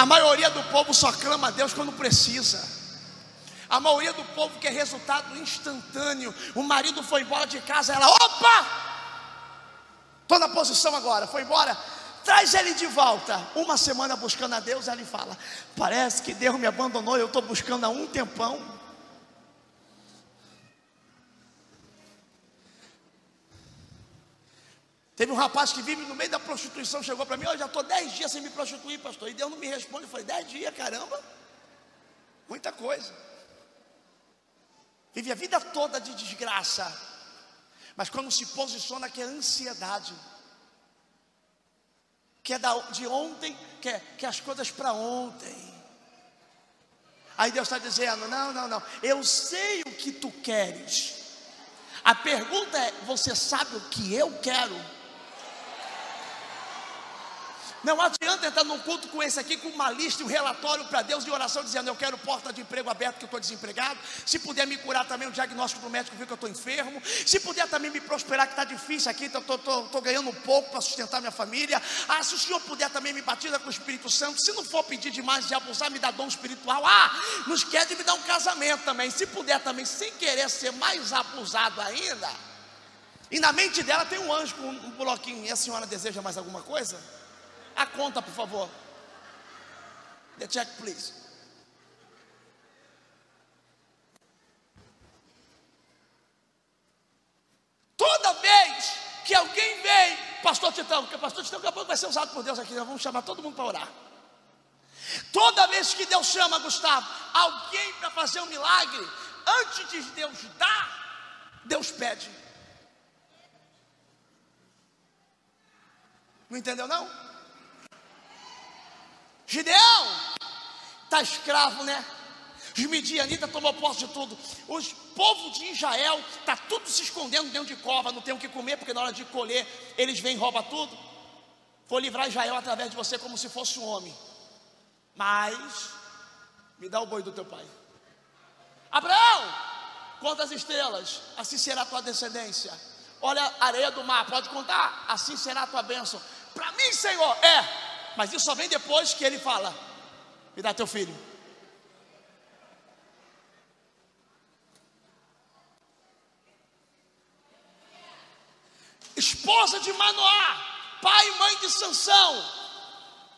A maioria do povo só clama a Deus quando precisa. A maioria do povo quer resultado instantâneo. O marido foi embora de casa, ela, opa! Estou na posição agora, foi embora. Traz ele de volta. Uma semana buscando a Deus, ele fala: Parece que Deus me abandonou, eu estou buscando há um tempão. Teve um rapaz que vive no meio da prostituição, chegou para mim, eu já estou dez dias sem me prostituir, pastor. E Deus não me responde. Eu falei, dez dias, caramba. Muita coisa. Vive a vida toda de desgraça. Mas quando se posiciona que é ansiedade. Que é de ontem, que é, que é as coisas para ontem. Aí Deus está dizendo: não, não, não. Eu sei o que tu queres. A pergunta é: você sabe o que eu quero? Não adianta entrar num culto com esse aqui, com uma lista e um relatório para Deus de oração, dizendo: Eu quero porta de emprego aberta, que eu estou desempregado. Se puder me curar também, o diagnóstico do médico viu que eu estou enfermo. Se puder também me prosperar, que está difícil aqui, estou ganhando um pouco para sustentar minha família. Ah, se o Senhor puder também me batizar com o Espírito Santo. Se não for pedir demais de abusar, me dá dom espiritual. Ah, não esquece de me dar um casamento também. Se puder também, sem querer ser mais abusado ainda. E na mente dela tem um anjo com um bloquinho. E a senhora deseja mais alguma coisa? A conta, por favor. The check, please. Toda vez que alguém vem, pastor Titão, porque pastor Titão acabou vai ser usado por Deus aqui, nós vamos chamar todo mundo para orar. Toda vez que Deus chama, Gustavo, alguém para fazer um milagre, antes de Deus dar, Deus pede. Não entendeu não? Gideão está escravo, né? Os midianitas tomou posse de tudo. Os povos de Israel está tudo se escondendo dentro de cova, não tem o que comer, porque na hora de colher eles vêm e roubam tudo. Vou livrar Israel através de você como se fosse um homem. Mas me dá o boi do teu pai. Abraão, conta as estrelas, assim será a tua descendência. Olha a areia do mar, pode contar, assim será a tua bênção. Para mim, Senhor, é mas isso só vem depois que ele fala: Me dá teu filho. Esposa de Manoá, pai e mãe de Sansão.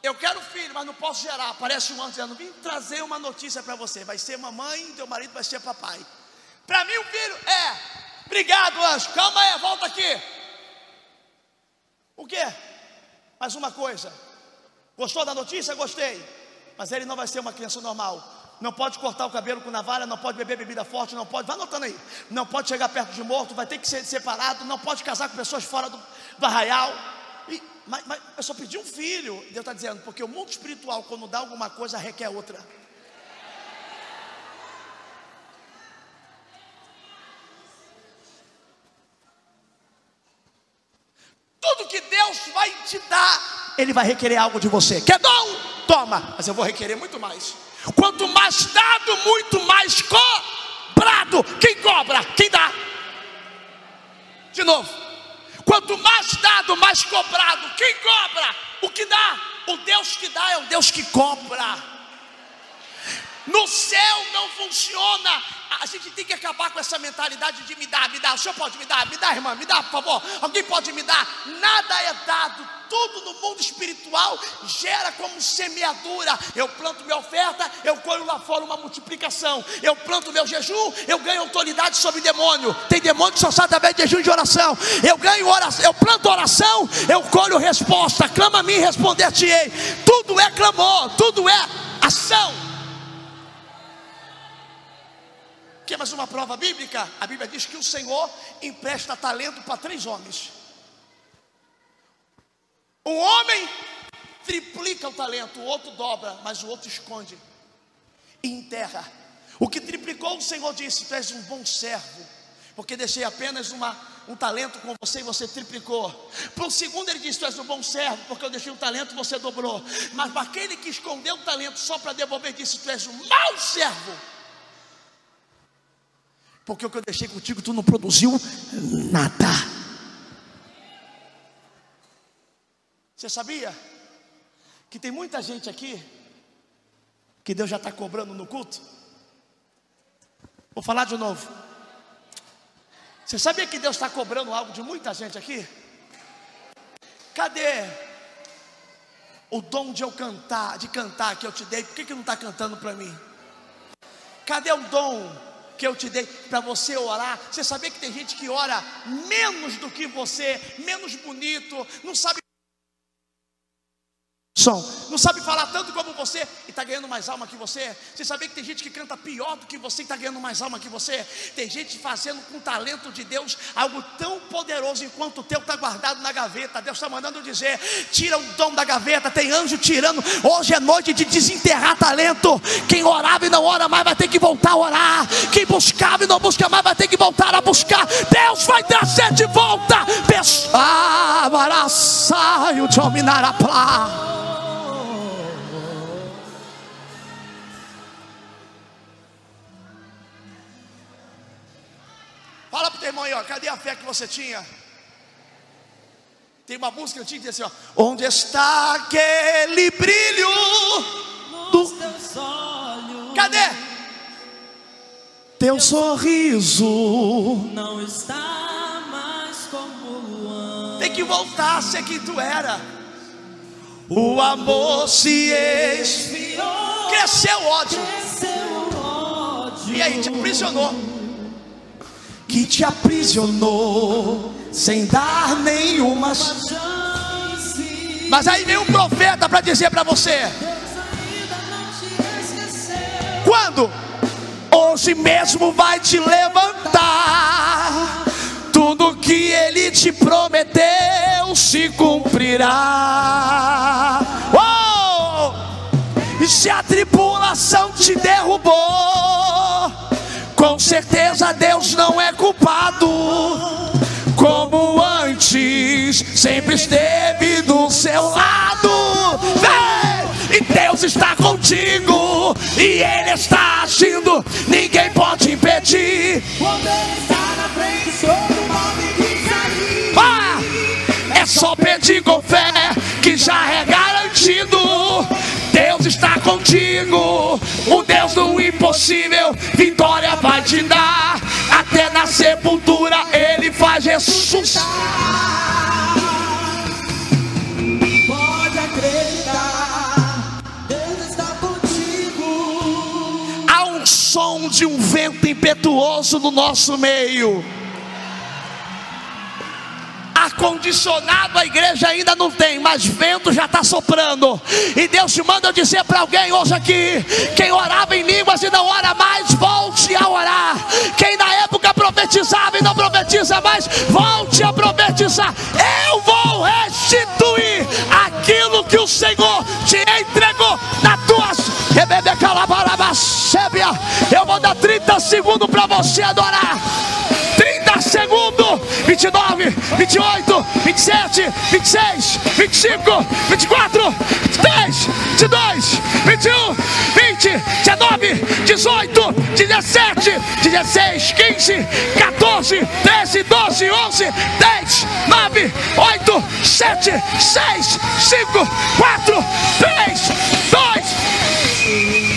Eu quero filho, mas não posso gerar. Aparece um anjo dizendo: Vim trazer uma notícia para você. Vai ser mamãe, teu marido vai ser papai. Para mim, o filho é. Obrigado, anjo. Calma aí, volta aqui. O que? Mais uma coisa. Gostou da notícia? Gostei. Mas ele não vai ser uma criança normal. Não pode cortar o cabelo com navalha, não pode beber bebida forte, não pode, vai anotando aí. Não pode chegar perto de morto, vai ter que ser separado, não pode casar com pessoas fora do, do arraial. E, mas, mas eu só pedi um filho. Deus está dizendo, porque o mundo espiritual, quando dá alguma coisa, requer outra. Tudo que Deus vai te dar ele vai requerer algo de você. Quer dom? Toma, mas eu vou requerer muito mais. Quanto mais dado, muito mais cobrado. Quem cobra? Quem dá? De novo. Quanto mais dado, mais cobrado. Quem cobra? O que dá? O Deus que dá é o Deus que cobra. No céu não funciona. A gente tem que acabar com essa mentalidade de me dar, me dar. O senhor pode me dar, me dá, irmã, me dá, por favor. Alguém pode me dar? Nada é dado. Tudo no mundo espiritual gera como semeadura. Eu planto minha oferta, eu colho lá fora uma multiplicação. Eu planto meu jejum, eu ganho autoridade sobre demônio. Tem demônio que só sai através de jejum e de oração. Eu ganho oração, eu planto oração, eu colho resposta. Clama a mim, responder-te-ei. Tudo é clamor, tudo é ação. Quer mais uma prova bíblica? A Bíblia diz que o Senhor empresta talento para três homens. Um homem triplica o talento, o outro dobra, mas o outro esconde e enterra. O que triplicou, o Senhor disse: Tu és um bom servo, porque deixei apenas uma, um talento com você e você triplicou. Para o segundo, ele disse: Tu és um bom servo, porque eu deixei um talento e você dobrou. Mas para aquele que escondeu o talento só para devolver, disse: Tu és um mau servo porque o que eu deixei contigo, tu não produziu nada. Você sabia que tem muita gente aqui que Deus já está cobrando no culto? Vou falar de novo. Você sabia que Deus está cobrando algo de muita gente aqui? Cadê o dom de eu cantar, de cantar que eu te dei? Por que, que não está cantando para mim? Cadê o dom que eu te dei para você orar? Você sabia que tem gente que ora menos do que você, menos bonito, não sabe som. Não sabe falar tanto como você e está ganhando mais alma que você. Você sabia que tem gente que canta pior do que você e está ganhando mais alma que você. Tem gente fazendo com o talento de Deus algo tão poderoso enquanto o teu está guardado na gaveta. Deus está mandando dizer: tira o dom da gaveta. Tem anjo tirando. Hoje é noite de desenterrar talento. Quem orava e não ora mais vai ter que voltar a orar. Quem buscava e não busca mais vai ter que voltar a buscar. Deus vai trazer de volta. Ah, o dominar a plá. Fala pro teu irmão aí, ó, cadê a fé que você tinha? Tem uma música antiga que diz assim, ó, onde está aquele brilho dos teus olhos? Cadê? Teu sorriso não está mais como antes. Tem que voltar a ser quem tu era. O amor se esfriou, cresceu o ódio. Cresceu o ódio. E aí te aprisionou que te aprisionou sem dar nenhuma chance. Mas aí vem um profeta para dizer para você: quando? Hoje mesmo vai te levantar. Tudo que ele te prometeu se cumprirá. Oh! E se a tribulação te derrubou com certeza Deus não é culpado. Como antes, sempre esteve do seu lado. Vem! E Deus está contigo, e Ele está agindo, ninguém pode impedir. Está na frente, sobre ah, É só pedir com fé, que já é garantido. Impossível, vitória vai te dar. Até na sepultura Ele faz ressuscitar. Pode acreditar, Deus está contigo. Há um som de um vento impetuoso no nosso meio ar-condicionado a igreja ainda não tem, mas vento já está soprando. E Deus te manda dizer para alguém hoje aqui: quem orava em línguas e não ora mais, volte a orar. Quem na época profetizava e não profetiza mais, volte a profetizar. Eu vou restituir aquilo que o Senhor te entregou na tua eu vou dar 30 segundos para você adorar. 30 segundos, 29, 28, 27, 26, 25, 24, 23, 22, 21, 20, 19, 18, 17, 16, 15, 14, 13, 12, 11, 10, 9, 8, 7, 6, 5, 4, 3, 2,